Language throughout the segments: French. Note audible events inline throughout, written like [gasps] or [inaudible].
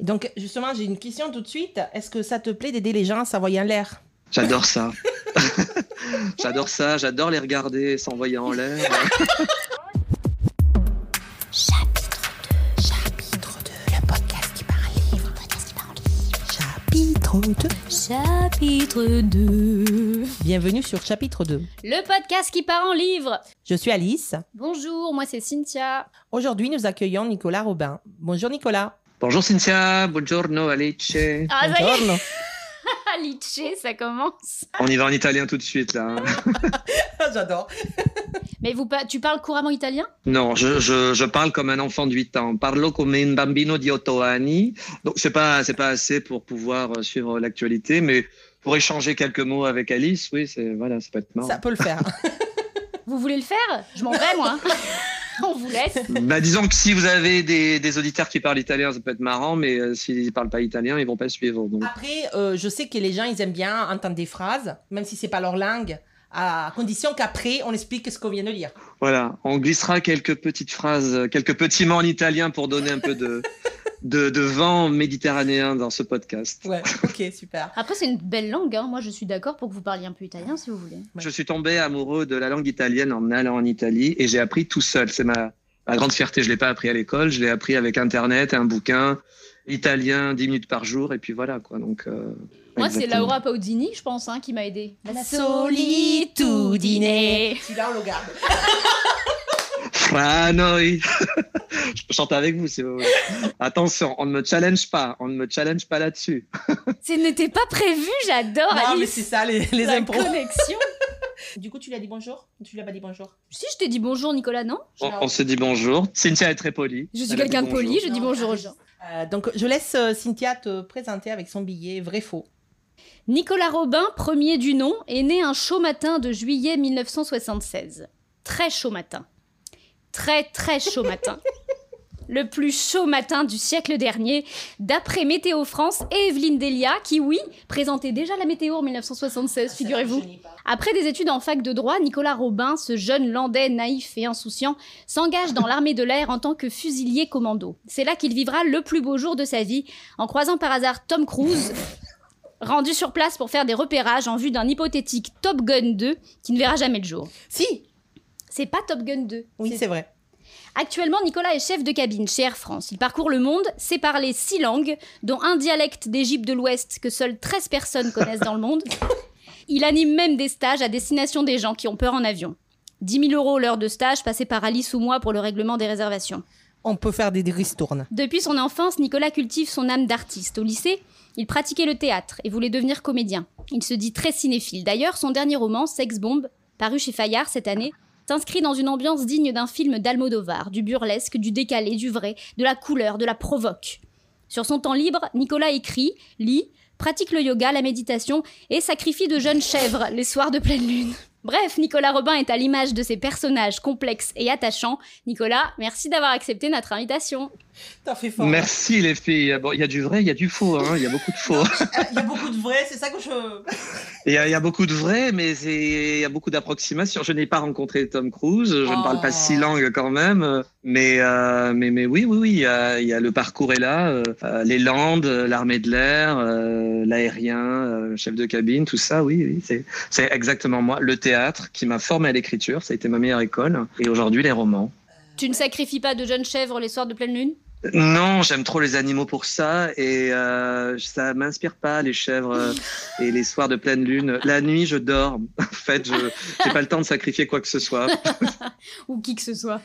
Donc, justement, j'ai une question tout de suite. Est-ce que ça te plaît d'aider les gens à s'envoyer en l'air? J'adore ça. [laughs] [laughs] j'adore ça, j'adore les regarder s'envoyer en l'air. Chapitre 2, chapitre 2, le podcast qui parle livre, le podcast qui parle livre. Chapitre 2. Chapitre 2. Bienvenue sur chapitre 2. Le podcast qui part en livre. Je suis Alice. Bonjour, moi c'est Cynthia. Aujourd'hui, nous accueillons Nicolas Robin. Bonjour Nicolas. Bonjour Cynthia, buongiorno Alice. Ah, Buongiorno. [laughs] Alice, ça commence. On y va en italien tout de suite là. [laughs] J'adore. Mais vous, tu parles couramment italien? Non, je, je, je parle comme un enfant de 8 ans. Parlo come un bambino di otto anni. Donc c'est pas c'est pas assez pour pouvoir euh, suivre l'actualité, mais pour échanger quelques mots avec Alice, oui, c'est voilà, ça peut être marrant. Ça peut le faire. [laughs] Vous voulez le faire? Je m'en vais, moi. [laughs] On vous laisse. Bah, disons que si vous avez des, des auditeurs qui parlent italien, ça peut être marrant, mais euh, s'ils parlent pas italien, ils vont pas suivre. Donc. Après, euh, je sais que les gens, ils aiment bien entendre des phrases, même si c'est pas leur langue, à condition qu'après, on explique ce qu'on vient de lire. Voilà, on glissera quelques petites phrases, euh, quelques petits mots en italien pour donner un peu de, [laughs] de, de vent méditerranéen dans ce podcast. Ouais, ok, super. [laughs] Après, c'est une belle langue. hein. Moi, je suis d'accord pour que vous parliez un peu italien si vous voulez. Je suis tombé amoureux de la langue italienne en allant en Italie et j'ai appris tout seul. C'est ma, ma grande fierté. Je l'ai pas appris à l'école, je l'ai appris avec Internet, un bouquin italien 10 minutes par jour et puis voilà quoi. Donc euh, Moi, c'est. Laura Paudini, je pense, hein, qui m'a aidé. La solitudine. Celui-là, on le garde. [laughs] Fra noi. je peux chanter avec vous si vous voulez. Attention, on ne me challenge pas, on ne me challenge pas là-dessus. Ce n'était pas prévu, j'adore Non, mais Alice. c'est ça, les, les La impros. connexion. [laughs] Du coup, tu lui as dit bonjour? Tu lui as pas dit bonjour? Si je t'ai dit bonjour, Nicolas, non? On, on se dit bonjour. Cynthia est très polie. Je suis quelqu'un de poli, je dis bonjour aux gens. Euh, donc, je laisse euh, Cynthia te présenter avec son billet vrai-faux. Nicolas Robin, premier du nom, est né un chaud matin de juillet 1976. Très chaud matin. Très très chaud matin. Le plus chaud matin du siècle dernier, d'après Météo France et Evelyne Delia, qui, oui, présentait déjà la météo en 1976, figurez-vous. Après des études en fac de droit, Nicolas Robin, ce jeune landais naïf et insouciant, s'engage dans l'armée de l'air en tant que fusilier commando. C'est là qu'il vivra le plus beau jour de sa vie, en croisant par hasard Tom Cruise, rendu sur place pour faire des repérages en vue d'un hypothétique Top Gun 2 qui ne verra jamais le jour. Si C'est pas Top Gun 2. Oui, c'est vrai. Actuellement, Nicolas est chef de cabine chez Air France. Il parcourt le monde, sait parler six langues, dont un dialecte d'Égypte de l'Ouest que seules 13 personnes connaissent dans le monde. Il anime même des stages à destination des gens qui ont peur en avion. 10 000 euros l'heure de stage passé par Alice ou moi pour le règlement des réservations. On peut faire des ristournes. Depuis son enfance, Nicolas cultive son âme d'artiste. Au lycée, il pratiquait le théâtre et voulait devenir comédien. Il se dit très cinéphile. D'ailleurs, son dernier roman, Sex Bomb, paru chez Fayard cette année, s'inscrit dans une ambiance digne d'un film d'Almodovar, du burlesque, du décalé, du vrai, de la couleur, de la provoque. Sur son temps libre, Nicolas écrit, lit, pratique le yoga, la méditation et sacrifie de jeunes chèvres les soirs de pleine lune. Bref, Nicolas Robin est à l'image de ces personnages complexes et attachants. Nicolas, merci d'avoir accepté notre invitation. [laughs] T'as fait fort. Merci les filles. Bon, il y a du vrai, il y a du faux. hein. Il y a beaucoup de faux. Il y a beaucoup de vrais, c'est ça que je. Il y, a, il y a beaucoup de vrai, mais il y a beaucoup d'approximations. Je n'ai pas rencontré Tom Cruise. Je ne parle pas Oh. six langues quand même. Mais, euh, mais, mais oui, oui, oui. Il y a, il y a le parcours est là. euh, euh, les Landes, euh, l'armée de l'air, euh, l'aérien, euh, chef de cabine, tout ça. Oui, oui. C'est, c'est exactement moi. Le théâtre qui m'a formé à l'écriture. Ça a été ma meilleure école. Et aujourd'hui, les romans. Tu ne sacrifies pas de jeunes chèvres les soirs de pleine lune? Non, j'aime trop les animaux pour ça et euh, ça m'inspire pas les chèvres euh, et les soirs de pleine lune. La nuit, je dors. [laughs] En fait, je j'ai pas le temps de sacrifier quoi que ce soit. [laughs] Ou qui que ce soit.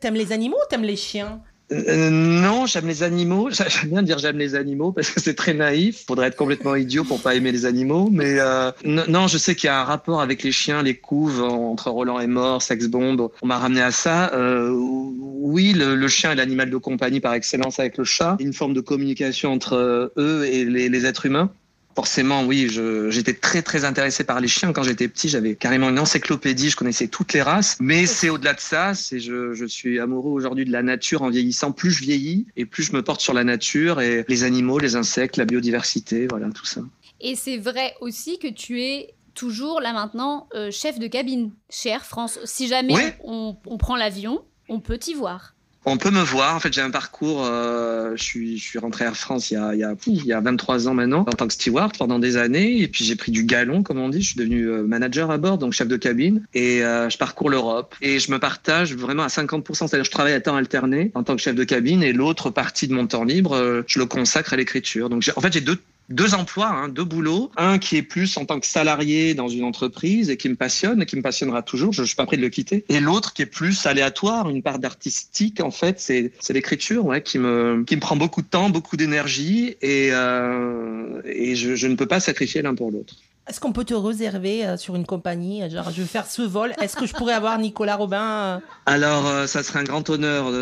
T'aimes les animaux ou t'aimes les chiens? Euh, non, j'aime les animaux. J'a- [laughs] J'aime bien dire j'aime les animaux parce que c'est très naïf. Faudrait être complètement idiot pour pas aimer les animaux. Mais euh, non, je sais qu'il y a un rapport avec les chiens, les couves entre Roland et Mort, Sex Bomb. On m'a ramené à ça. Euh, oui, le, le chien est l'animal de compagnie par excellence avec le chat. Une forme de communication entre euh, eux et les, les êtres humains. Forcément, oui, j'étais très très intéressé par les chiens quand j'étais petit. J'avais carrément une encyclopédie, je connaissais toutes les races. Mais c'est au-delà de ça. C'est je, je suis amoureux aujourd'hui de la nature en vieillissant. Plus je vieillis et plus je me porte sur la nature et les animaux, les insectes, la biodiversité, voilà tout ça. Et c'est vrai aussi que tu es toujours là maintenant euh, chef de cabine chez Air France. Si jamais Oui. on, on prend l'avion, on peut t'y voir. On peut me voir. En fait, j'ai un parcours. euh, je suis, je suis rentré à France il y a, il y a, il y a 23 ans maintenant en tant que steward pendant des années. Et puis j'ai pris du galon, comme on dit. Je suis devenu euh, manager à bord, donc chef de cabine. Et euh, je parcours l'Europe. Et je me partage vraiment à 50%. C'est-à-dire, je travaille à temps alterné en tant que chef de cabine. Et l'autre partie de mon temps libre, euh, je le consacre à l'écriture. Donc, en fait, j'ai deux deux emplois, hein, deux boulots. Un qui est plus en tant que salarié dans une entreprise et qui me passionne et qui me passionnera toujours. Je, je suis pas prêt de le quitter. Et l'autre qui est plus aléatoire, une part d'artistique en fait, c'est c'est l'écriture, ouais, qui me qui me prend beaucoup de temps, beaucoup d'énergie et euh, et je, je ne peux pas sacrifier l'un pour l'autre. Est-ce qu'on peut te réserver euh, sur une compagnie euh, Genre, je veux faire ce vol. Est-ce que je pourrais avoir Nicolas Robin euh, Alors, ça serait un grand honneur,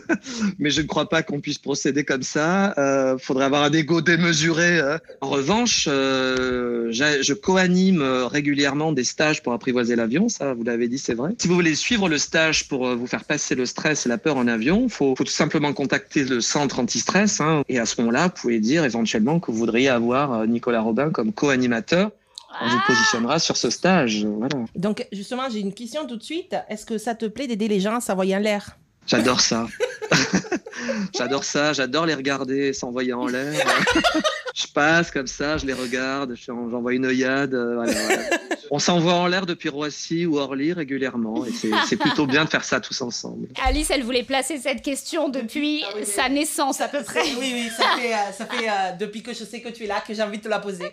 [laughs] mais je ne crois pas qu'on puisse procéder comme ça. Euh, faudrait avoir un ego démesuré. En revanche, je co-anime régulièrement des stages pour apprivoiser l'avion. Ça, vous l'avez dit, c'est vrai. Si vous voulez suivre le stage pour vous faire passer le stress et la peur en avion, faut, faut tout simplement contacter le centre anti-stress. hein. et à ce moment-là, vous pouvez dire éventuellement que vous voudriez avoir Nicolas Robin comme co-animateur. On vous positionnera sur ce stage. Voilà. Donc, justement, j'ai une question tout de suite. Est-ce que ça te plaît d'aider les gens à s'envoyer en l'air? J'adore ça. [laughs] j'adore ça, j'adore les regarder s'envoyer en l'air. [laughs] je passe comme ça, je les regarde, je- j'envoie une œillade. euh, voilà, voilà. On s'envoie en l'air depuis Roissy ou Orly régulièrement et c'est plutôt bien de faire ça tous ensemble. Alice, elle voulait placer cette question depuis Ah oui, oui. sa naissance à peu près. Oui, oui, ça fait, euh, ça fait euh, depuis que je sais que tu es là que j'ai envie de te la poser.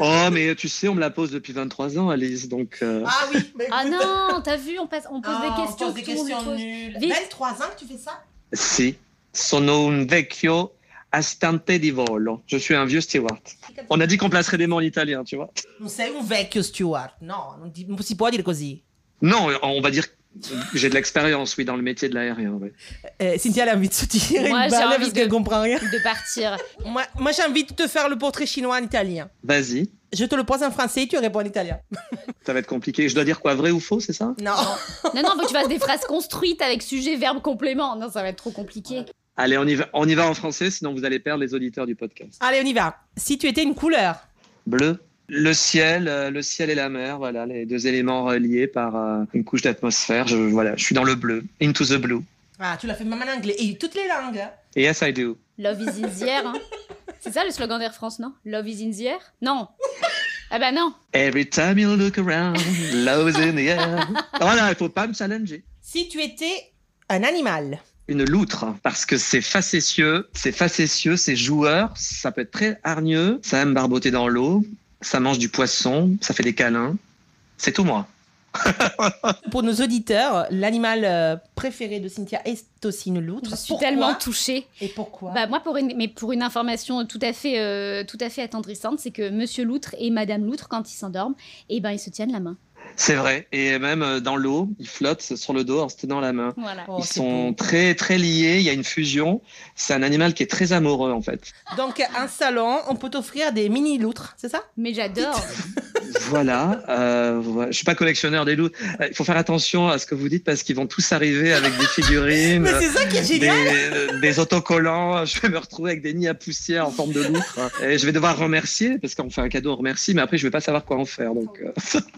Oh, mais tu sais, on me la pose depuis 23 ans, Alice, donc... euh, Ah oui, mais Ah non, t'as vu, on, passe, on pose Ah, des on questions. pose des monde questions nulles. Vite. 23 ans que tu fais ça? Si, sono un vecchio astante di volo. Je suis un vieux steward. On a dit qu'on placerait des mots en italien, tu vois. Non sei un vecchio steward. No, non, di- non si può dire così. Non, on va dire... que J'ai de l'expérience, oui, dans le métier de l'aérien. ouais. Euh, Cynthia, elle a envie de se tirer Moi, une j'ai balle envie parce de- qu'elle comprend rien. De partir. Moi, moi j'ai envie de te faire le portrait chinois en italien. Vas-y. Je te le pose en français et tu réponds en italien. Ça va être compliqué. Je dois dire quoi, vrai ou faux, c'est ça? Non. Non, non, faut que tu fasses des phrases construites avec sujet, verbe, complément. Non, ça va être trop compliqué. Allez, on y va, on y va en français, sinon vous allez perdre les auditeurs du podcast. Allez, on y va. Si tu étais une couleur, Bleu. Le ciel, euh, le ciel et la mer, voilà, les deux éléments reliés par euh, une couche d'atmosphère. Je, voilà, je suis dans le bleu. Into the blue. ah, tu l'as fait même en anglais et toutes les langues. hein. Yes, I do. Love is in the air. hein. C'est ça le slogan d'Air France, non? Love is in the air? Non. Ah bah non. Every time you look around, love is in the air. Voilà, il faut pas me challenger. Si tu étais un animal, Une loutre, parce que c'est facétieux, c'est facétieux, c'est joueur, ça peut être très hargneux, ça aime barboter dans l'eau, ça mange du poisson, ça fait des câlins. C'est tout moi. Pour nos auditeurs, l'animal euh, préféré de Cynthia est aussi une loutre. Je suis Pourquoi tellement touchée. Et pourquoi Bah moi pour une mais pour une information tout à fait euh, tout à fait attendrissante, c'est que Monsieur Loutre et Madame Loutre quand ils s'endorment, eh ben ils se tiennent la main. C'est vrai. Et même euh, dans l'eau, ils flottent sur le dos en se tenant la main. Voilà. Oh, Ils sont beau. très très liés. Il y a une fusion. C'est un animal qui est très amoureux en fait. Donc, un salon, on peut t'offrir des mini loutres, c'est ça? Mais j'adore. [laughs] voilà. Euh, voilà. Je suis pas collectionneur des loups. Euh, Il faut faire attention à ce que vous dites parce qu'ils vont tous arriver avec des figurines, [laughs] Mais c'est ça qui est des, génial euh, des autocollants. Je vais me retrouver avec des nids à poussière en forme de loutre. Et je vais devoir remercier parce qu'on fait un cadeau, on remercie, mais après je vais pas savoir quoi en faire. Donc euh,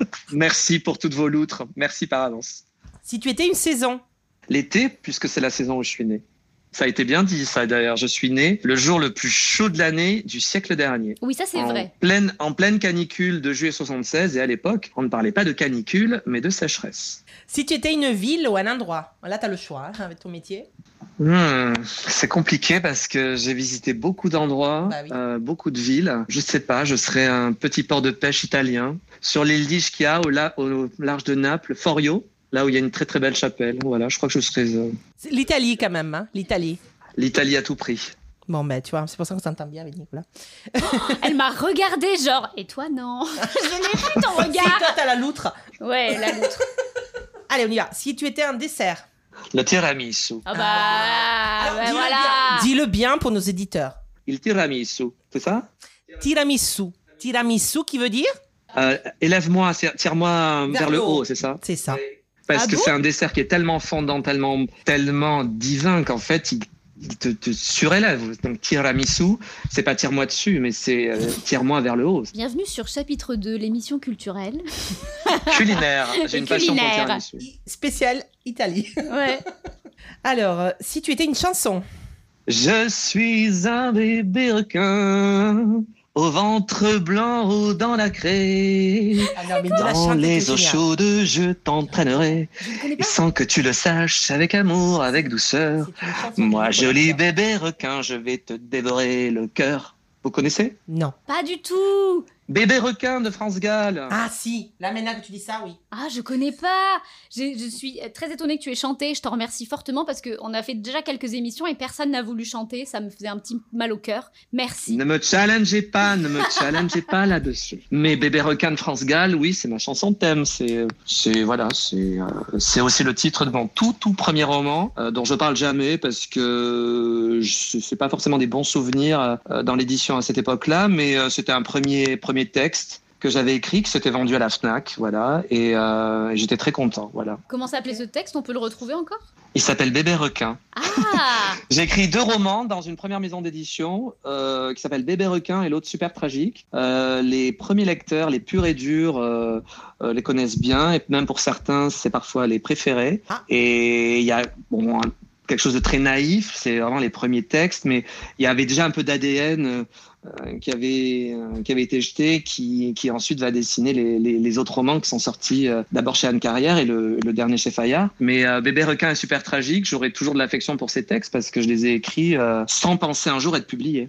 [laughs] merci pour toutes vos loutres. Merci par avance. Si tu étais une saison, L'été, puisque c'est la saison où je suis né. Ça a été bien dit, ça d'ailleurs. Je suis né le jour le plus chaud de l'année du siècle dernier. Oui, ça c'est vrai. Pleine, en pleine canicule de juillet 76, et à l'époque, on ne parlait pas de canicule, mais de sécheresse. si tu étais une ville ou un endroit, là, tu as le choix hein, avec ton métier. Hmm, c'est compliqué parce que j'ai visité beaucoup d'endroits, Bah oui. euh, beaucoup de villes. Je sais pas, je serais un petit port de pêche italien sur l'île d'Ischia au, la- au large de Naples, Forio, là où il y a une très très belle chapelle. Voilà, je crois que je serais euh, L'Italie, quand même, hein, l'Italie. l'Italie à tout prix. Bon, ben, tu vois, c'est pour ça qu'on s'entend bien avec Nicolas. Elle m'a regardé genre et toi non. Je n'ai plus ton [laughs] Si regard. toi, t'as la loutre. Ouais, la loutre. Allez, on y va. Si tu étais un dessert, Le tiramisu. Ah bah, Alors, bah voilà. dis-le bien pour nos éditeurs. Il tiramisu, c'est ça? Tiramisu. Tiramisu qui veut dire? Euh, Élève-moi, tire- tire-moi vers, Vers le haut. c'est ça? C'est ça. Parce Ah que bon c'est un dessert qui est tellement fondant, tellement, tellement divin qu'en fait, il, te, te surélève. Donc tiramisu, c'est pas tire-moi dessus, mais c'est euh, tire-moi vers le haut. Bienvenue sur chapitre 2, l'émission culturelle. [laughs] Culinaire, j'ai une passion pour Culinaire. tiramisu. I- Spécial Italie. Ouais. [laughs] Alors, euh, si tu étais une chanson. Je suis un bébé requin au ventre blanc ou dans la craie. Ah non, Dans les eaux chaudes, je t'entraînerai. Et sans que tu le saches, avec amour, avec douceur. Moi, joli bébé requin, je vais te dévorer le cœur. Vous connaissez? Non. Pas du tout. Bébé requin de France Gall. Ah si, là maintenant que tu dis ça, oui. Ah, je connais pas. Je suis très étonnée que tu aies chanté. Je t'en remercie fortement parce qu'on a fait déjà quelques émissions et personne n'a voulu chanter. Ça me faisait un petit mal au cœur. Merci. Ne me challengez pas, ne me challengez pas là-dessus. Mais Bébé requin de France Gall, oui, c'est ma chanson de thème. C'est, c'est voilà, c'est, euh, c'est aussi le titre de mon tout tout premier roman euh, dont je parle jamais parce que c'est pas forcément des bons souvenirs euh, dans l'édition à cette époque-là, mais euh, c'était un premier premier texte que j'avais écrit, qui s'était vendu à la Fnac, voilà, et, euh, et j'étais très content, voilà. Comment s'appelait ce texte? On peut le retrouver encore? Il s'appelle Bébé requin. Ah [laughs] J'ai écrit deux romans dans une première maison d'édition euh, qui s'appelle Bébé requin et l'autre Super tragique. Euh, les premiers lecteurs, les purs et durs, euh, euh, les connaissent bien et même pour certains, c'est parfois les préférés. Ah. Et il y a bon un- quelque chose de très naïf, c'est vraiment les premiers textes, mais il y avait déjà un peu d'ADN. Euh, qui avait euh, qui avait été jeté, qui qui ensuite va dessiner les, les, les autres romans qui sont sortis euh, d'abord chez Anne Carrière et le, le dernier chez Fayard. Mais euh, Bébé requin est super tragique. J'aurai toujours de l'affection pour ces textes parce que je les ai écrits euh, sans penser un jour être publiés.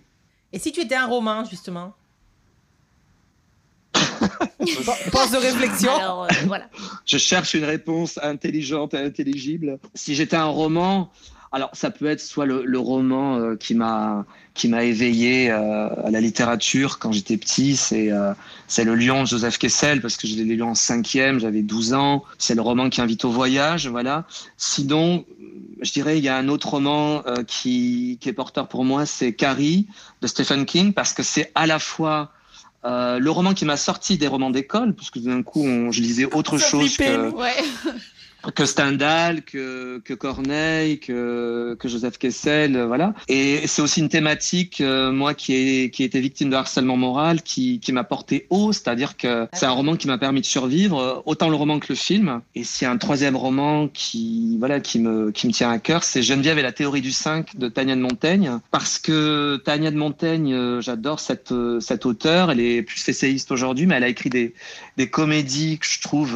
Et si tu étais un roman, justement? [laughs] Pause de réflexion. Alors euh, voilà. Je cherche une réponse intelligente et intelligible. Si j'étais un roman, alors ça peut être soit le, le roman euh, qui m'a qui m'a éveillé euh, à la littérature quand j'étais petit, c'est euh, c'est le Lion de Joseph Kessel parce que je l'ai lu en cinquième, j'avais 12 ans. C'est le roman qui invite au voyage, voilà. Sinon, je dirais il y a un autre roman euh, qui qui est porteur pour moi, c'est Carrie de Stephen King parce que c'est à la fois euh, le roman qui m'a sorti des romans d'école, parce que d'un coup, on- je lisais autre chose que, Ouais. [laughs] que Stendhal, que, que Corneille, que, que Joseph Kessel, euh, voilà. Et c'est aussi une thématique, euh, moi qui ai, qui ai été victime de harcèlement moral, qui, qui m'a porté haut, c'est-à-dire que c'est un roman qui m'a permis de survivre, euh, autant le roman que le film. Et s'il y a un troisième roman qui, voilà, qui me, qui me tient à cœur, c'est Geneviève et la théorie du 5 de Tania de Montaigne, parce que Tania de Montaigne, euh, j'adore cette, cette auteure, elle est plus essayiste aujourd'hui, mais elle a écrit des, des comédies que je trouve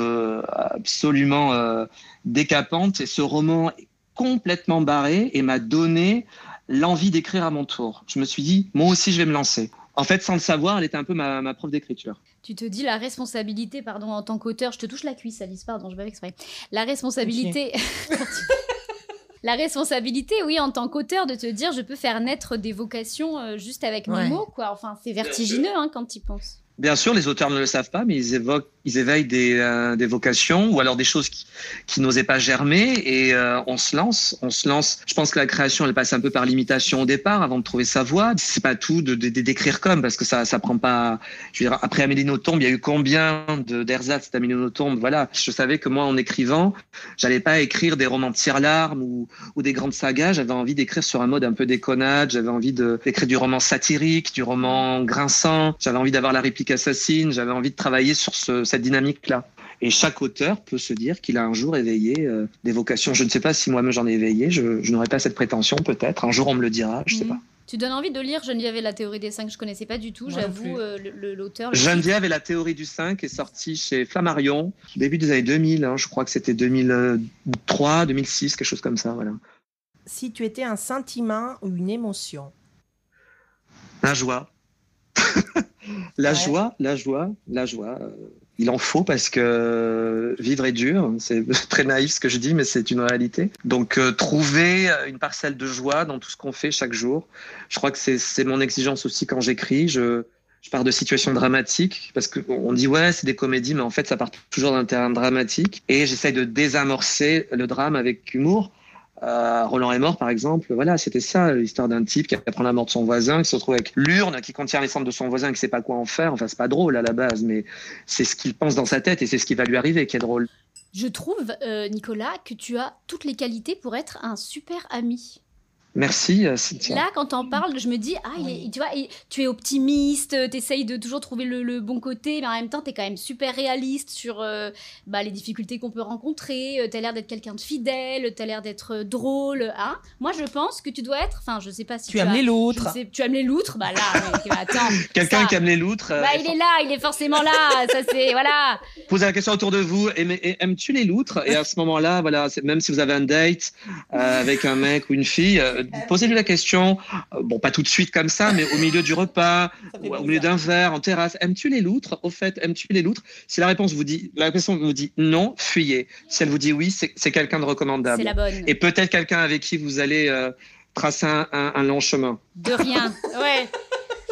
absolument euh, décapantes. Et ce roman est complètement barré et m'a donné l'envie d'écrire à mon tour. Je me suis dit, moi aussi, je vais me lancer. En fait, sans le savoir, elle était un peu ma, ma prof d'écriture. Tu te dis la responsabilité, pardon, en tant qu'auteur, je te touche la cuisse, Alice, pardon, je vais exprès. La responsabilité. [laughs] La responsabilité, oui, en tant qu'auteur, de te dire je peux faire naître des vocations euh, juste avec mes Ouais. mots, quoi. Enfin, c'est vertigineux hein, quand tu y penses. Bien sûr, les auteurs ne le savent pas, mais ils évoquent, ils éveillent des, euh, vocations ou alors des choses qui, n'osaient pas germer et euh, on se lance. On se lance. Je pense que la création, elle passe un peu par l'imitation au départ avant de trouver sa voix. C'est pas tout de, d'écrire comme parce que ça, ça prend pas. Je veux dire, après Amélie Nothomb, il y a eu combien de d'ersatz d'Amélie Nothomb Voilà. Je savais que moi, en écrivant, j'allais pas écrire des romans de tire-larmes ou, ou des grandes sagas. J'avais envie d'écrire sur un mode un peu déconnade. J'avais envie d'écrire du roman satirique, du roman grinçant. J'avais envie d'avoir la réplique assassine. J'avais envie de travailler sur ce- cette dynamique-là. Et chaque auteur peut se dire qu'il a un jour éveillé euh, des vocations. Je ne sais pas si moi-même j'en ai éveillé. Je, je n'aurais pas cette prétention, peut-être. Un jour on me le dira. Je sais Mhm. pas. Tu donnes envie de lire Geneviève et la théorie des cinq, je connaissais pas du tout, j'avoue, euh, l'auteur. Geneviève et la théorie du 5 est sortie chez Flammarion, début des années 2000. hein. je crois que c'était 2003, 2006, quelque chose comme ça. Voilà. Si tu étais un sentiment ou une émotion? La joie. [laughs] la Ouais. joie, la joie, la joie. euh, Il en faut parce que vivre est dur. C'est [laughs] très naïf ce que je dis, mais c'est une réalité. Donc euh, trouver une parcelle de joie dans tout ce qu'on fait chaque jour. Je crois que c'est c'est mon exigence aussi quand j'écris. Je, je pars de situations dramatiques parce qu'on dit ouais c'est des comédies, mais en fait ça part toujours d'un terrain dramatique. Et j'essaye de désamorcer le drame avec humour. Euh, Roland est mort, par exemple. Voilà, c'était ça, l'histoire d'un type qui apprend la mort de son voisin, qui se retrouve avec l'urne qui contient les cendres de son voisin, qui sait pas quoi en faire. Enfin, c'est pas drôle à la base, mais c'est ce qu'il pense dans sa tête et c'est ce qui va lui arriver qui est drôle. Je trouve, euh, Nicolas, que tu as toutes les qualités pour être un super ami. Merci, euh, Cynthia. Là, quand t'en parles, je me dis, ah, il est, tu vois, il- tu es optimiste, t'essayes de toujours trouver le, le bon côté, mais en même temps, t'es quand même super réaliste sur euh, bah, les difficultés qu'on peut rencontrer. euh, T'as l'air d'être quelqu'un de fidèle, t'as l'air d'être drôle. Hein Moi, je pense que tu dois être, enfin, je sais pas si Tu as- aimes les loutres. sais- tu aimes les loutres? Bah là, mais, attends. [laughs] Quelqu'un qui aime les loutres. euh, Bah, il est là, il est forcément là. [laughs] Ça, c'est. Voilà. Posez la question autour de vous. Aimes-tu les loutres? Et à ce moment-là, voilà, même si vous avez un date euh, avec un mec ou une fille, euh, posez-lui la question. euh, bon, pas tout de suite comme ça, mais au milieu du repas, [laughs] ou au milieu d'un verre, en terrasse. Aimes-tu les loutres Au fait, aimes-tu les loutres? Si la réponse vous dit, la question vous dit non, fuyez. Si elle vous dit oui, c'est quelqu'un de C'est recommandable. la bonne. Et peut-être quelqu'un avec qui vous allez euh, tracer un, un- un long chemin. De rien. Ouais.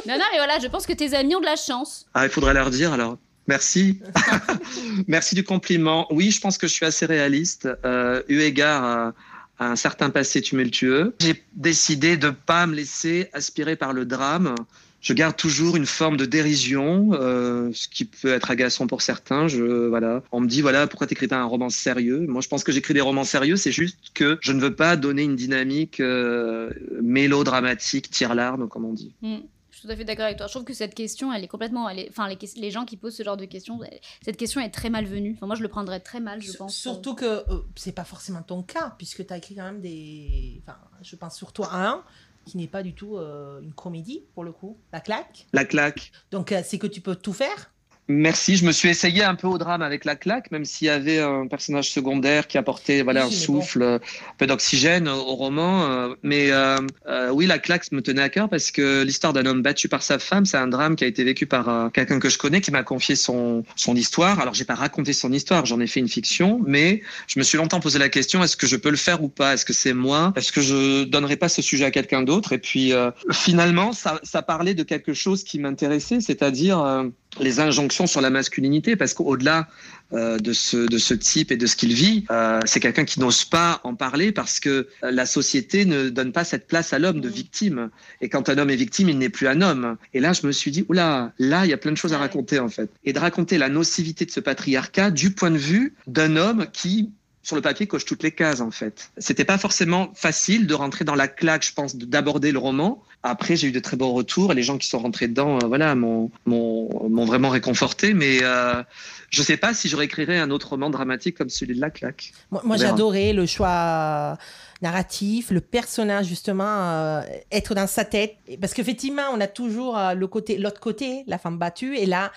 Non, non, mais voilà, je pense que tes amis ont de la chance. Ah, il faudrait leur dire alors. Merci. [laughs] Merci du compliment. Oui, je pense que je suis assez réaliste, euh, eu égard à, à un certain passé tumultueux. J'ai décidé de pas me laisser aspirer par le drame. Je garde toujours une forme de dérision, euh, ce qui peut être agaçant pour certains. Je, voilà, on me dit voilà pourquoi t'écris pas un roman sérieux? Moi, je pense que j'écris des romans sérieux. C'est juste que je ne veux pas donner une dynamique euh, mélodramatique, tire-larme, comme on dit. Hmm. Je suis tout à fait d'accord avec toi. Je trouve que cette question, elle est complètement. Elle est... Enfin, les, gens qui posent ce genre de questions, elle- cette question est très malvenue. Enfin, moi, je le prendrais très mal, je S- pense. Surtout que euh, c'est pas forcément ton cas, puisque tu as écrit quand même des. Enfin, je pense surtout à un qui n'est pas du tout euh, une comédie, pour le coup, la claque. La claque. Donc, euh, c'est que tu peux tout faire. Merci. Je me suis essayé un peu au drame avec la claque, même s'il y avait un personnage secondaire qui apportait voilà Oui, un souffle, euh, un peu d'oxygène au, roman. euh, mais euh, euh, oui, la claque me tenait à cœur parce que l'histoire d'un homme battu par sa femme, c'est un drame qui a été vécu par euh, quelqu'un que je connais, qui m'a confié son son histoire. Alors j'ai pas raconté son histoire, j'en ai fait une fiction, mais je me suis longtemps posé la question est-ce que je peux le faire ou pas? Est-ce que c'est moi? Est-ce que je donnerai pas ce sujet à quelqu'un d'autre? Et puis euh, finalement, ça ça parlait de quelque chose qui m'intéressait, c'est-à-dire les injonctions sur la masculinité, parce qu'au-delà euh, de, ce, de ce type et de ce qu'il vit, euh, c'est quelqu'un qui n'ose pas en parler parce que euh, la société ne donne pas cette place à l'homme de Mhm. victime. Et quand un homme est victime, il n'est plus un homme. Et là, je me suis dit, oula, là, il y a plein de choses à raconter en fait. Et de raconter la nocivité de ce patriarcat du point de vue d'un homme qui sur le papier coche toutes les cases en fait. C'était pas forcément facile de rentrer dans la claque, je pense, de- d'aborder le roman. Après, j'ai eu de très bons retours et les gens qui sont rentrés dedans, euh, voilà, m'ont vraiment réconforté. Mais euh, je sais pas si je réécrirais un autre roman dramatique comme celui de la claque. Moi, j'adorais le choix narratif, le personnage, justement, euh, être dans sa tête. Parce qu'effectivement, on a toujours euh, le côté, l'autre côté, la femme battue. Et là,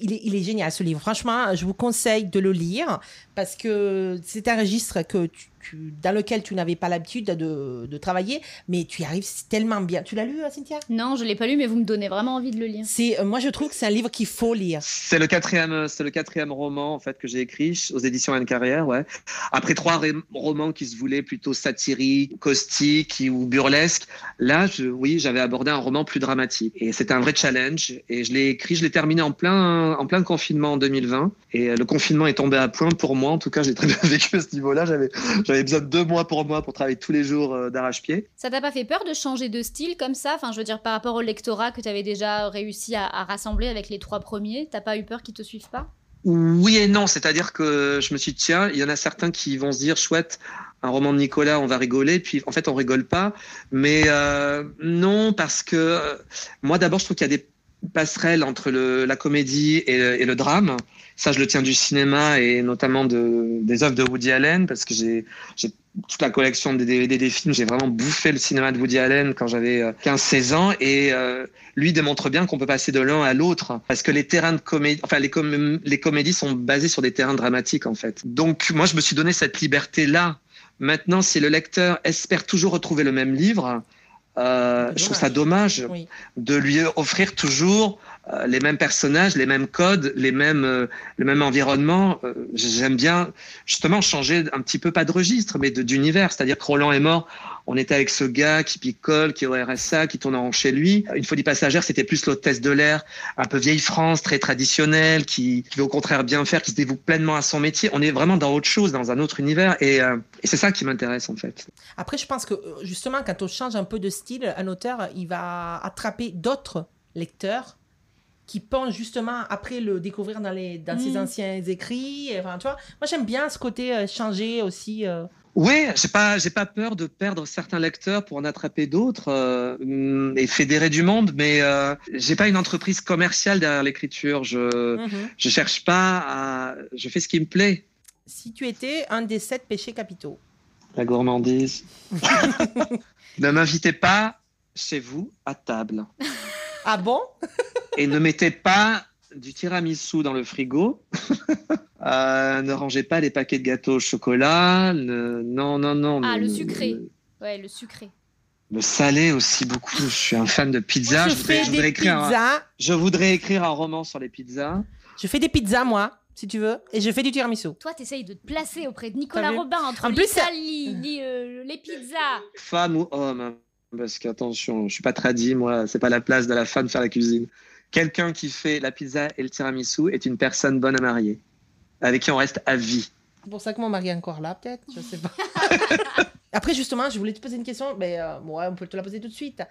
il est, il est génial ce livre. Franchement, je vous conseille de le lire parce que c'est un registre que tu, tu- dans lequel tu n'avais pas l'habitude de, de travailler, mais tu y arrives tellement bien. Tu l'as lu, euh, Cynthia? Non, je l'ai pas lu, mais vous me donnez vraiment envie de le lire. C'est, euh, moi, je trouve que c'est un livre qu'il faut lire. C'est le quatrième, c'est le quatrième roman en fait que j'ai écrit aux éditions Anne Carrière, ouais. Après trois ré- romans qui se voulaient plutôt satiriques, caustiques ou burlesques, là, je, oui, j'avais abordé un roman plus dramatique. Et c'était un vrai challenge. Et je l'ai écrit, je l'ai terminé en plein, en plein confinement en 2020. Et euh, le confinement est tombé à point pour moi. En tout cas, j'ai très bien [laughs] vécu à ce niveau-là. J'avais, j'avais besoin de deux mois pour moi pour travailler tous les jours euh, d'arrache-pied. Ça t'a pas fait peur de changer de style comme ça? Enfin, je veux dire, par rapport au lectorat que tu avais déjà réussi à, à rassembler avec les trois premiers, t'as pas eu peur qu'ils te suivent pas? Oui et non, c'est-à-dire que je me suis dit, tiens, il y en a certains qui vont se dire, chouette, un roman de Nicolas, on va rigoler, puis en fait, on rigole pas. Mais euh, non, parce que euh, moi, d'abord, je trouve qu'il y a des passerelles entre le, la comédie et le, et le drame. Ça, je le tiens du cinéma et notamment de, des œuvres de Woody Allen, parce que j'ai toute la collection des DVD des films. J'ai vraiment bouffé le cinéma de Woody Allen quand j'avais euh, 15-16 ans. Et euh, lui démontre bien qu'on peut passer de l'un à l'autre parce que les terrains de comédie, enfin les, com les comédies sont basées sur des terrains dramatiques en fait. Donc moi je me suis donné cette liberté là. Maintenant si le lecteur espère toujours retrouver le même livre, euh, je trouve ça dommage Oui. de lui offrir toujours euh, les mêmes personnages, les mêmes codes, les mêmes, euh, le même environnement. Euh, J'aime bien justement changer un petit peu, pas de registre, mais d'univers. C'est-à-dire que Roland est mort, on était avec ce gars qui picole, qui est au RSA, qui tourne en chez lui. Une folie passagère, c'était plus l'hôtesse de l'air, un peu vieille France, très traditionnelle, qui, veut au contraire bien faire, qui se dévoue pleinement à son métier. On est vraiment dans autre chose, dans un autre univers. Et, euh, et c'est ça qui m'intéresse en fait. Après, je pense que euh, justement, quand on change un peu de style, un auteur, il va attraper d'autres lecteurs qui pensent justement après le découvrir dans, les, dans ses Mm. anciens écrits. et Enfin, tu vois, moi j'aime bien ce côté euh, changer aussi. euh. Oui, j'ai pas, j'ai pas peur de perdre certains lecteurs pour en attraper d'autres euh, et fédérer du monde, mais euh, j'ai pas une entreprise commerciale derrière l'écriture. Je, Mhm. je cherche pas à, je fais ce qui me plaît. Si tu étais un des sept péchés capitaux. La gourmandise. [laughs] ne m'invitez pas chez vous à table Ah bon? Et ne mettez pas du tiramisu dans le frigo. [laughs] Euh, ne rangez pas les paquets de gâteaux au chocolat. ne- Non, non, non. Ah, ne- le sucré. ne- Ouais, le sucré. Le salé aussi beaucoup. Je suis un fan de pizza. je Je voudrais, fais je voudrais écrire un, pizzas. je voudrais écrire un roman sur les pizzas. Je fais des pizzas, moi, si tu veux, et je fais du tiramisu. Toi, t'essayes de te placer auprès de Nicolas Robin entre En plus, l'Italie, euh, les pizzas. Femme ou homme. hein. Parce qu'attention, je suis pas tradit, moi. C'est pas la place de la femme de faire la cuisine. Quelqu'un qui fait la pizza et le tiramisu est une personne bonne à marier. Avec qui on reste à vie. C'est pour ça que mon mari est encore là, peut-être, je sais pas. [laughs] Après, justement, je voulais te poser une question, mais euh, ouais, on peut te la poser tout de suite.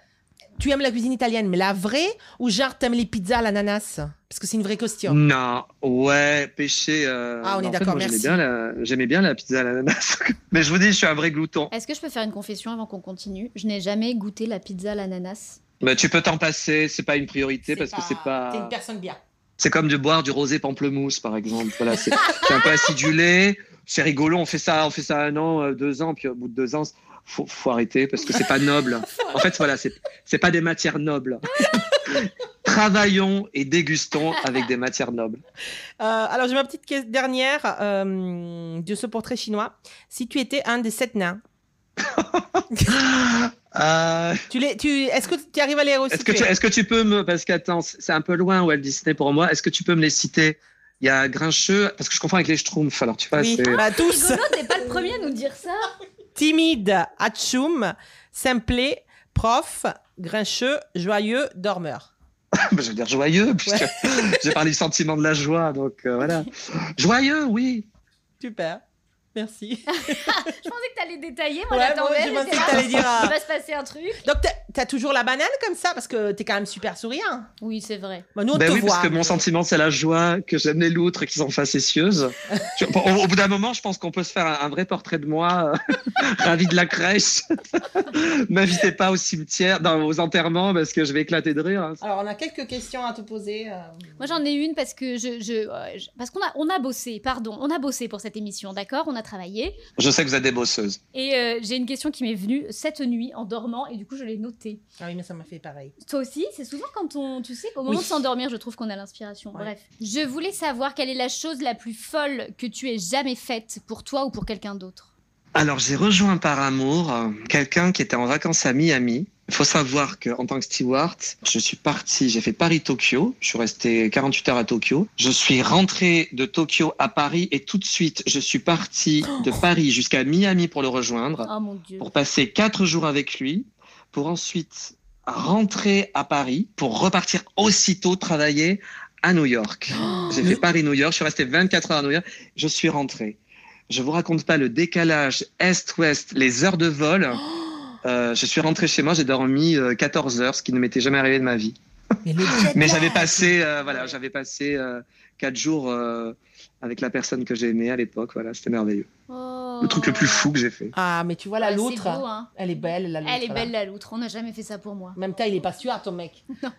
Tu aimes la cuisine italienne, mais la vraie ou genre t'aimes les pizzas à l'ananas? Parce que c'est une vraie question. Non, ouais, péché. euh, Ah, on est d'accord, moi, j'aimais merci. bien la- J'aimais bien la pizza à l'ananas. [laughs] Mais je vous dis, je suis un vrai glouton. Est-ce que je peux faire une confession avant qu'on continue? Je n'ai jamais goûté la pizza à l'ananas. Mais tu peux t'en passer, c'est pas une priorité parce que c'est T'es pas. une personne bien. C'est comme de boire du rosé pamplemousse, par exemple. Voilà, c'est un peu acidulé. C'est rigolo. On fait ça, on fait ça un an, euh, deux ans, puis au bout de deux ans, faut, faut arrêter parce que c'est pas noble. En fait, voilà, c'est pas des matières nobles. [laughs] Travaillons et dégustons avec des matières nobles. Euh, alors, j'ai ma petite que- dernière euh, de ce portrait chinois. Si tu étais un des sept nains, [laughs] Euh, tu les, tu, est-ce que tu arrives à les Est-ce que, tu, est-ce que tu peux me. Parce qu'attends, c'est un peu loin Walt Disney pour moi. Est-ce que tu peux me les citer? Il y a Grincheux, parce que je confonds avec les Schtroumpfs. Alors, tu vois, Oui, c'est. bah, tous. Rigolo, t'es pas le premier à nous dire ça. Timide, Hatchoum, Simplet, Prof, Grincheux, Joyeux, Dormeur. [laughs] je veux dire joyeux, puisque [laughs] j'ai parlé du sentiment de la joie. Donc, euh, voilà. [laughs] Joyeux, oui. Super. Merci. [laughs] Je pensais que t'allais détailler, moi Ouais, j'attendais. moi, je pensais que là, t'allais dire, euh, Il va se passer un truc. Donc, t'as- toujours la banane comme ça? Parce que t'es quand même super souriant. Oui, c'est vrai. Bah, nous, on Ben te oui, voit. parce que mon sentiment, c'est la joie, que j'aime les loutres et qu'ils sont facétieuses. [laughs] Je- bon, au, au bout d'un moment, je pense qu'on peut se faire un, un vrai portrait de moi, euh, [laughs] ravi de la crèche. [laughs] M'invitez pas au cimetière, dans, aux enterrements, parce que je vais éclater de rire. hein. Alors, on a quelques questions à te poser. euh. Moi j'en ai une parce que je, je, euh, je- parce qu'on a on a bossé, pardon, on a bossé pour cette émission, d'accord? On a travaillé Je sais que vous êtes des bosseuses. et euh, j'ai une question qui m'est venue cette nuit en dormant et du coup je l'ai notée. Ah oui, mais ça m'a fait pareil. Toi aussi, c'est souvent quand on, tu sais, au moment Oui. de s'endormir, je trouve qu'on a l'inspiration. Ouais. Bref, je voulais savoir quelle est la chose la plus folle que tu aies jamais faite pour toi ou pour quelqu'un d'autre. Alors, j'ai rejoint par amour euh, quelqu'un qui était en vacances à Miami. Il faut savoir qu'en tant que steward, je suis parti, j'ai fait Paris-Tokyo. Je suis resté 48 heures à Tokyo. Je suis rentré de Tokyo à Paris et tout de suite, je suis parti de [gasps] Paris jusqu'à Miami pour le rejoindre, Oh mon dieu. pour passer quatre jours avec lui, pour ensuite rentrer à Paris, pour repartir aussitôt travailler à New York. [gasps] J'ai fait Paris-New York, je suis resté 24 heures à New York, je suis rentré. Je vous raconte pas le décalage est-ouest, les heures de vol. [gasps] Euh, je suis rentré chez moi, j'ai dormi euh, 14 heures, ce qui ne m'était jamais arrivé de ma vie. [laughs] Mais, j'avais passé, euh, voilà, j'avais passé euh, quatre jours euh, avec la personne que j'aimais à l'époque. Voilà, c'était merveilleux. Oh. Le truc le plus fou que j'ai fait. Ah, mais tu vois, la Ouais, loutre, beau, hein. elle est belle, la loutre. Elle est là. belle la loutre. On n'a jamais fait ça pour moi. Même temps, il est pas sûr, ton mec. [laughs] Non.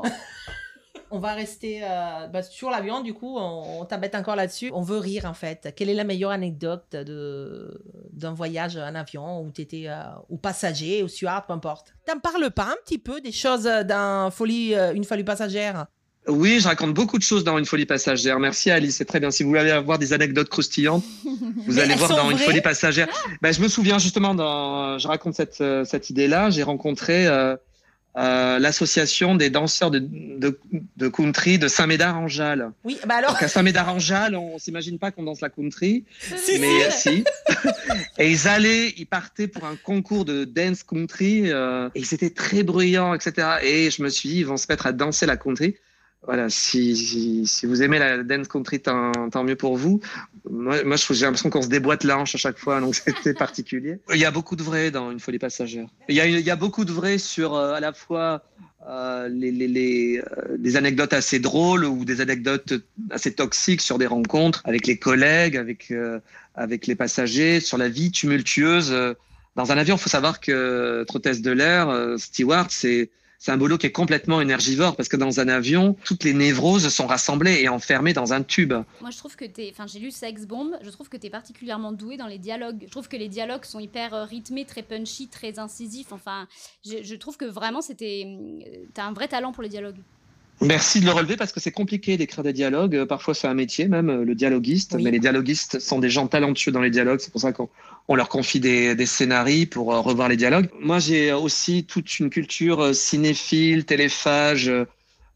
On va rester euh, bah, sur l'avion, du coup, on, on t'embête encore là-dessus. On veut rire, en fait. Quelle est la meilleure anecdote de, d'un voyage en avion où tu étais ou passager, ou steward, peu importe? T'en parles pas un petit peu des choses d'un folie, euh, une folie passagère? Oui, je raconte beaucoup de choses dans Une folie passagère. Merci Alice, c'est très bien. Si vous voulez avoir des anecdotes croustillantes, [laughs] vous allez voir dans Une folie passagère. Ben, je me souviens justement, dans, je raconte cette, euh, cette idée-là, j'ai rencontré euh, euh, l'association des danseurs de, de, de country de Saint-Médard-en-Jalles. Oui, bah alors. Donc à Saint-Médard-en-Jalles, on s'imagine pas qu'on danse la country, Si, mais si. [laughs] Et ils allaient, ils partaient pour un concours de dance country, euh, et ils étaient très bruyants, etc. Et je me suis dit, ils vont se mettre à danser la country. Voilà, si, si, si vous aimez la dance country, tant, tant mieux pour vous. Moi, moi j'ai l'impression qu'on se déboîte la hanche à chaque fois, donc [laughs] c'était particulier. Il y a beaucoup de vrai dans Une folie passagère. Il y a, il y a beaucoup de vrai sur euh, à la fois euh, les, les, les, euh, des anecdotes assez drôles ou des anecdotes assez toxiques sur des rencontres avec les collègues, avec, euh, avec les passagers, sur la vie tumultueuse. Dans un avion, il faut savoir que hôtesse de l'air, steward, c'est c'est un boulot qui est complètement énergivore parce que dans un avion, toutes les névroses sont rassemblées et enfermées dans un tube. Moi, je trouve que tu enfin, j'ai lu Sex Bomb, je trouve que tu es particulièrement doué dans les dialogues. Je trouve que les dialogues sont hyper euh, rythmés, très punchy, très incisifs. Enfin, je, je trouve que vraiment, c'était, euh, t'as un vrai talent pour les dialogues. Merci de le relever parce que c'est compliqué d'écrire des dialogues. Euh, parfois, c'est un métier, même euh, le dialoguiste. Mais les dialoguistes sont des gens talentueux dans les dialogues. C'est pour ça qu'on on leur confie des, des scénarios pour euh, revoir les dialogues. Moi, j'ai aussi toute une culture cinéphile, téléphage.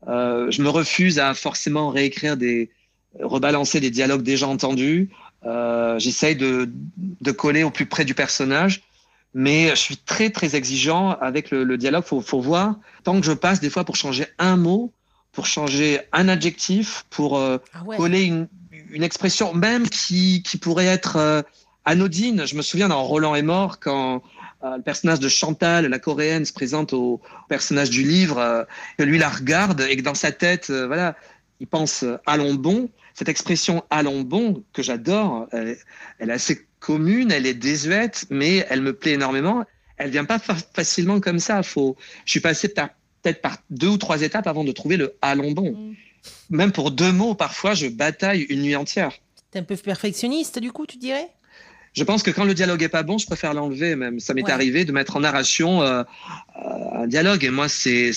Euh, je me refuse à forcément réécrire des, rebalancer des dialogues déjà entendus. J'essaye de, de coller au plus près du personnage mais je suis très très exigeant avec le, le dialogue. Faut, faut voir. Tant que je passe des fois pour changer un mot, pour changer un adjectif, pour euh, ah ouais. coller une, une, expression même qui, qui pourrait être euh, anodine. Je me souviens dans Roland est mort quand euh, le personnage de Chantal, la coréenne, se présente au personnage du livre, que lui la regarde et que dans sa tête, voilà, il pense allons bon. Cette expression allons bon que j'adore, elle, elle, est assez commune, elle est désuète, mais elle me plaît énormément. Elle vient pas fa facilement comme ça. Faut, je suis passé par peut-être par deux ou trois étapes avant de trouver le allons bon. Mm. Même pour deux mots, parfois, je bataille une nuit entière. T'es un peu perfectionniste, du coup, tu dirais? Je pense que quand le dialogue est pas bon, je préfère l'enlever même. Ça m'est ouais. arrivé de mettre en narration euh, un dialogue. Et moi, c'est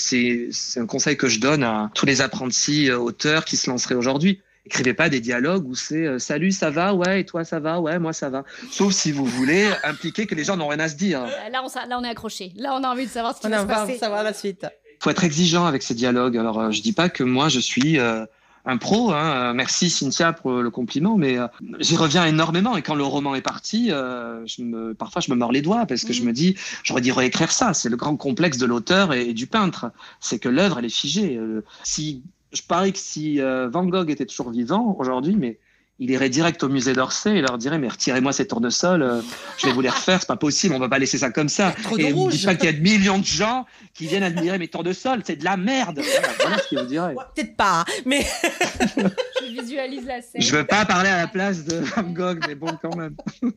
un conseil que je donne à tous les apprentis euh, auteurs qui se lanceraient aujourd'hui. Écrivez pas des dialogues où c'est euh, salut, ça va, ouais, et toi, ça va, ouais, moi, ça va. Sauf si vous voulez impliquer que les gens n'ont rien à se dire. Là, on, là, on est accroché. Là, on a envie de savoir ce qui on va se passer. savoir la suite faut être exigeant avec ces dialogues. Alors, euh, je dis pas que moi, je suis euh, un pro. Hein. Merci Cynthia pour le compliment, mais euh, j'y reviens énormément. Et quand le roman est parti, euh, je me, parfois je me mords les doigts parce que mmh. je me dis, j'aurais dû réécrire ça. C'est le grand complexe de l'auteur et, et, du peintre. C'est que l'œuvre, elle est figée. Euh, si je parie que si Van Gogh était toujours vivant aujourd'hui, mais il irait direct au musée d'Orsay et leur dirait mais retirez-moi ces tournesols, euh, je vais vous les refaire, c'est pas possible, on va pas laisser ça comme ça. Trop et ne dites pas qu'il y a de millions de gens qui viennent admirer mes tournesols, c'est de la merde. Voilà, voilà ce qu'il vous dirait. Ouais, Peut-être pas, mais [laughs] je visualise la scène. Je veux pas parler à la place de Van Gogh, mais bon quand même. [laughs]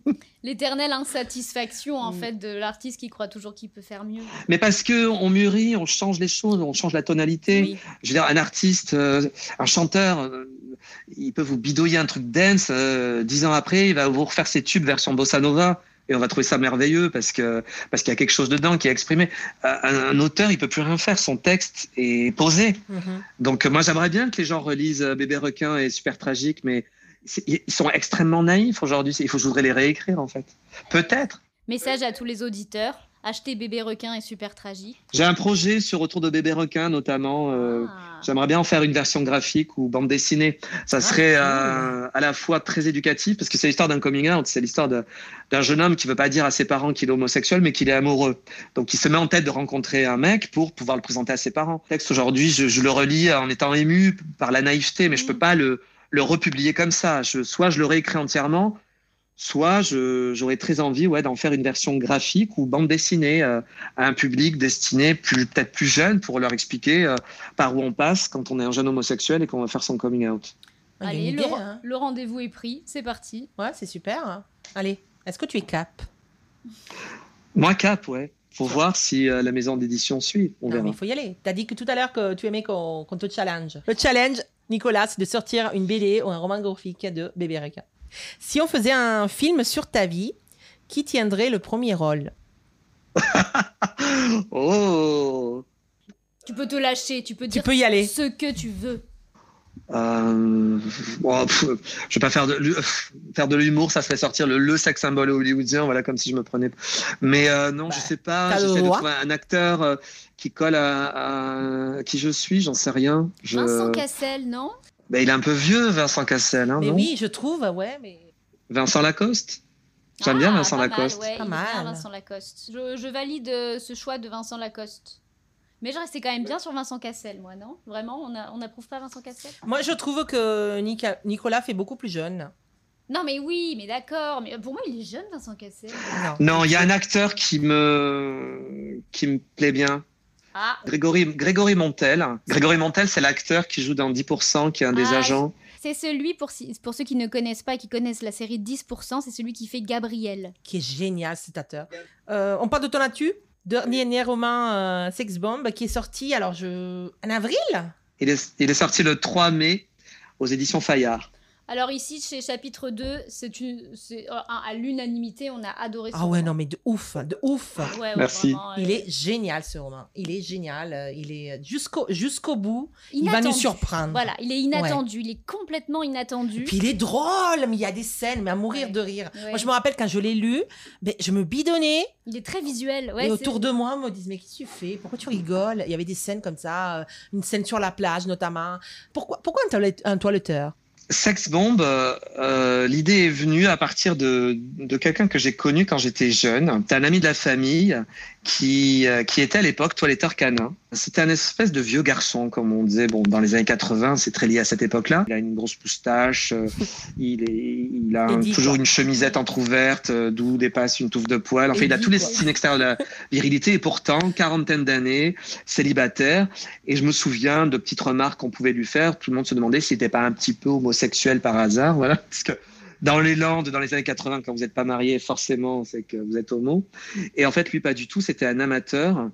L'éternelle insatisfaction en mm. fait de l'artiste qui croit toujours qu'il peut faire mieux. Mais parce que on mûrit, on change les choses, on change la tonalité. Oui. Je veux dire, un artiste, euh, un chanteur. Il peut vous bidouiller un truc dance, euh, dix ans après, il va vous refaire ses tubes version bossa nova et on va trouver ça merveilleux parce que parce qu'il y a quelque chose dedans qui est exprimé. Un, un, auteur, il peut plus rien faire, son texte est posé. Mm -hmm. Donc moi, j'aimerais bien que les gens relisent euh, Bébé requin et Super tragique, mais ils sont extrêmement naïfs aujourd'hui. Il faut je voudrais les réécrire en fait. Peut-être. Message à tous les auditeurs acheter Bébé requin est super tragique. J'ai un projet sur Retour de Bébé requin notamment. Euh, ah. J'aimerais bien en faire une version graphique ou bande dessinée. Ça serait ah, euh, à la fois très éducatif parce que c'est l'histoire d'un coming out, c'est l'histoire d'un jeune homme qui veut pas dire à ses parents qu'il est homosexuel mais qu'il est amoureux. Donc il se met en tête de rencontrer un mec pour pouvoir le présenter à ses parents. Le texte aujourd'hui, je, je, le relis en étant ému par la naïveté, mais je peux pas le, le republier comme ça. Je, soit je le réécris entièrement soit j'aurais très envie ouais, d'en faire une version graphique ou bande dessinée euh, à un public destiné peut-être plus jeune pour leur expliquer euh, par où on passe quand on est un jeune homosexuel et qu'on va faire son coming out. Allez, idée, le, hein. le rendez-vous est pris, c'est parti. Ouais, c'est super. Hein. Allez, est-ce que tu es cap? Moi, cap, ouais. Faut voir si euh, la maison d'édition suit. On non, verra. mais il faut y aller. Tu as dit que tout à l'heure que tu aimais qu'on qu te challenge. Le challenge, Nicolas, c'est de sortir une BD ou un roman graphique de Bébé Requin. Si on faisait un film sur ta vie, qui tiendrait le premier rôle [laughs] Oh Tu peux te lâcher, tu peux dire tu peux y aller. ce que tu veux. Euh, bon, pff, je vais pas faire de faire de l'humour, ça serait sortir le, le sex symbole hollywoodien, voilà comme si je me prenais. Mais euh, non, bah, je sais pas. J'essaie de trouver un acteur euh, qui colle à, à, qui je suis, j'en sais rien. Je... Vincent Cassel, non? Bah, il est un peu vieux, Vincent Cassel. Hein, mais non oui, je trouve, ouais. Mais... Vincent Lacoste? J'aime ah, bien Vincent pas Lacoste. Mal, ouais, pas mal. Vincent Lacoste. Je, je, valide euh, ce choix de Vincent Lacoste. Mais je restais quand même bien sur Vincent Cassel, moi, non? Vraiment, on n'approuve pas Vincent Cassel? Moi, je trouve que Nica, Nicolas fait beaucoup plus jeune. Non, mais oui, mais d'accord. Mais pour moi, il est jeune, Vincent Cassel. Non, il y a un acteur qui me, qui me plaît bien. Ah, Grégory, Grégory Montel. Grégory Montel, c'est l'acteur qui joue dans 10%, qui est un des Ah, agents. c'est celui, pour, pour ceux qui ne connaissent pas et qui connaissent la série 10%, c'est celui qui fait Gabriel. Qui est génial, cet acteur. Euh, on parle de ton actu? Dernier roman euh, Sex Bomb qui est sorti, alors je. En avril? Il est, il est sorti le 3 mai aux éditions Fayard. Alors ici, chez chapitre 2, c'est une, c'est, euh, à l'unanimité, on a adoré ce Ah ouais, roman. non, mais de ouf, de ouf. Ouais, ouais, Merci. vraiment, Il euh, est génial ce roman. Il est génial. euh, Il est jusqu'au jusqu'au bout. Il va nous inattendu. surprendre. Voilà, il est inattendu, il est complètement inattendu. Puis il est drôle, mais il y a des scènes, mais à mourir Ouais. de rire. Ouais. Moi, je me rappelle quand je l'ai lu, mais je me bidonnais. Il est très visuel. Ouais, et autour de moi, on me disait, mais qu'est-ce que tu fais? Pourquoi tu rigoles? Il y avait des scènes comme ça, euh, une scène sur la plage notamment. Pourquoi, pourquoi un toiletteur? Sex Bomb, euh, euh, l'idée est venue à partir de, quelqu'un que j'ai connu quand j'étais jeune. C'est un ami de la famille qui, euh, qui était à l'époque toiletteur canin. C'était un espèce de vieux garçon, comme on disait. Bon, dans les années 80, c'est très lié à cette époque-là. Il a une grosse moustache, euh, il, est, il a [laughs] Eddie, toujours quoi. une chemisette entrouverte, euh, d'où dépasse une touffe de poils. Enfin, il a Eddie, tous les signes extérieurs de la virilité et pourtant, quarantaine d'années, célibataire. Et je me souviens de petites remarques qu'on pouvait lui faire. Tout le monde se demandait s'il n'était pas un petit peu homosexuel par hasard. Voilà. Parce que dans les Landes, dans les années 80, quand vous n'êtes pas marié, forcément, c'est que vous êtes homo. Et en fait, lui, pas du tout. C'était un amateur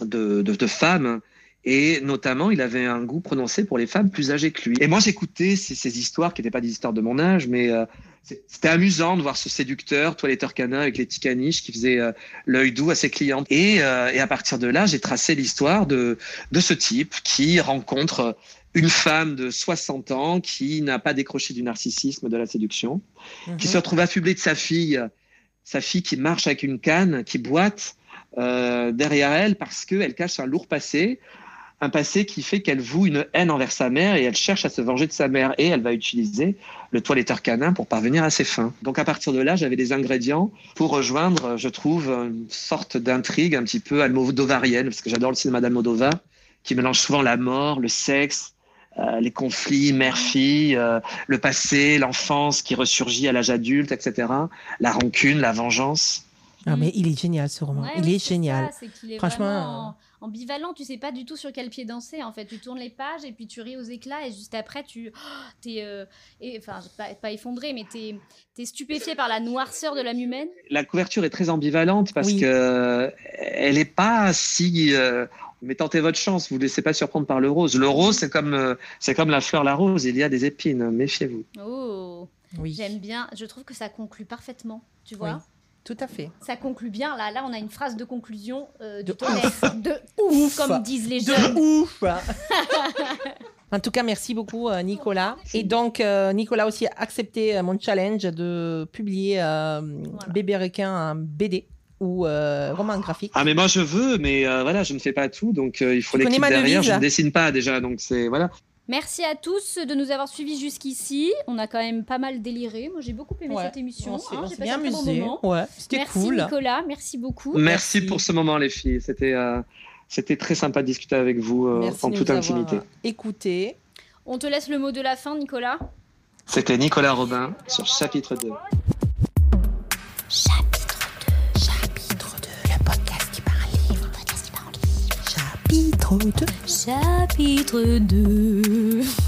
de, femmes. Et notamment, il avait un goût prononcé pour les femmes plus âgées que lui. Et moi, j'écoutais ces, histoires qui n'étaient pas des histoires de mon âge, mais euh, c'était amusant de voir ce séducteur, toiletteur canin avec les petits caniches qui faisait euh, l'œil doux à ses clientes. Et, euh, et à partir de là, j'ai tracé l'histoire de, de ce type qui rencontre une femme de 60 ans qui n'a pas décroché du narcissisme, de la séduction, qui Mhm. se retrouve affublé de sa fille, sa fille qui marche avec une canne, qui boite euh, derrière elle parce qu'elle cache un lourd passé, un passé qui fait qu'elle voue une haine envers sa mère et elle cherche à se venger de sa mère et elle va utiliser le toiletteur canin pour parvenir à ses fins. Donc à partir de là, j'avais des ingrédients pour rejoindre, je trouve, une sorte d'intrigue un petit peu almodovarienne, parce que j'adore le cinéma d'Almodovar, qui mélange souvent la mort, le sexe, euh, les conflits mère-fille, euh, le passé, l'enfance qui ressurgit à l'âge adulte, etc. La rancune, la vengeance. Ah, mais il est génial ce roman. Ouais, il oui, est génial. ça, est Franchement, vraiment ambivalent. Tu sais pas du tout sur quel pied danser. En fait, tu tournes les pages et puis tu ris aux éclats et juste après tu, oh, t'es, euh, et- enfin pas, pas effondré, mais t'es, es stupéfié par la noirceur de l'âme humaine. La couverture est très ambivalente parce Oui. que euh, elle n'est pas si. euh, mais tentez votre chance, vous ne laissez pas surprendre par le rose. Le rose, c'est comme, euh, c'est comme la fleur la rose, il y a des épines, méfiez-vous. Oh, Oui. j'aime bien. Je trouve que ça conclut parfaitement. Tu vois, Oui. Tout à fait. ça conclut bien. Là, là, on a une phrase de conclusion euh, du De tonnerre. de Ouf. comme disent les De jeunes. ouf [laughs] En tout cas, merci beaucoup, euh, Nicolas. Et donc, euh, Nicolas a aussi accepté euh, mon challenge de publier euh, Bébé requin en BD ou euh, roman graphique. Ah, mais moi je veux, mais euh, voilà, je ne fais pas tout, donc euh, il faut l'équipe derrière. Je ne dessine pas déjà, donc c'est. Voilà. Merci à tous de nous avoir suivis jusqu'ici. On a quand même pas mal déliré. Moi, j'ai beaucoup aimé Ouais. cette émission. Hein. J'ai passé bien un très bon amusé. moment. Ouais, c'était Merci cool. Nicolas, merci beaucoup. Merci. Merci. pour ce moment, les filles. C'était euh, c'était très sympa de discuter avec vous euh, Merci en toute nous intimité. avoir écoutés. On te laisse le mot de la fin, Nicolas. C'était Nicolas Robin sur chapitre 2. Chapitre 2.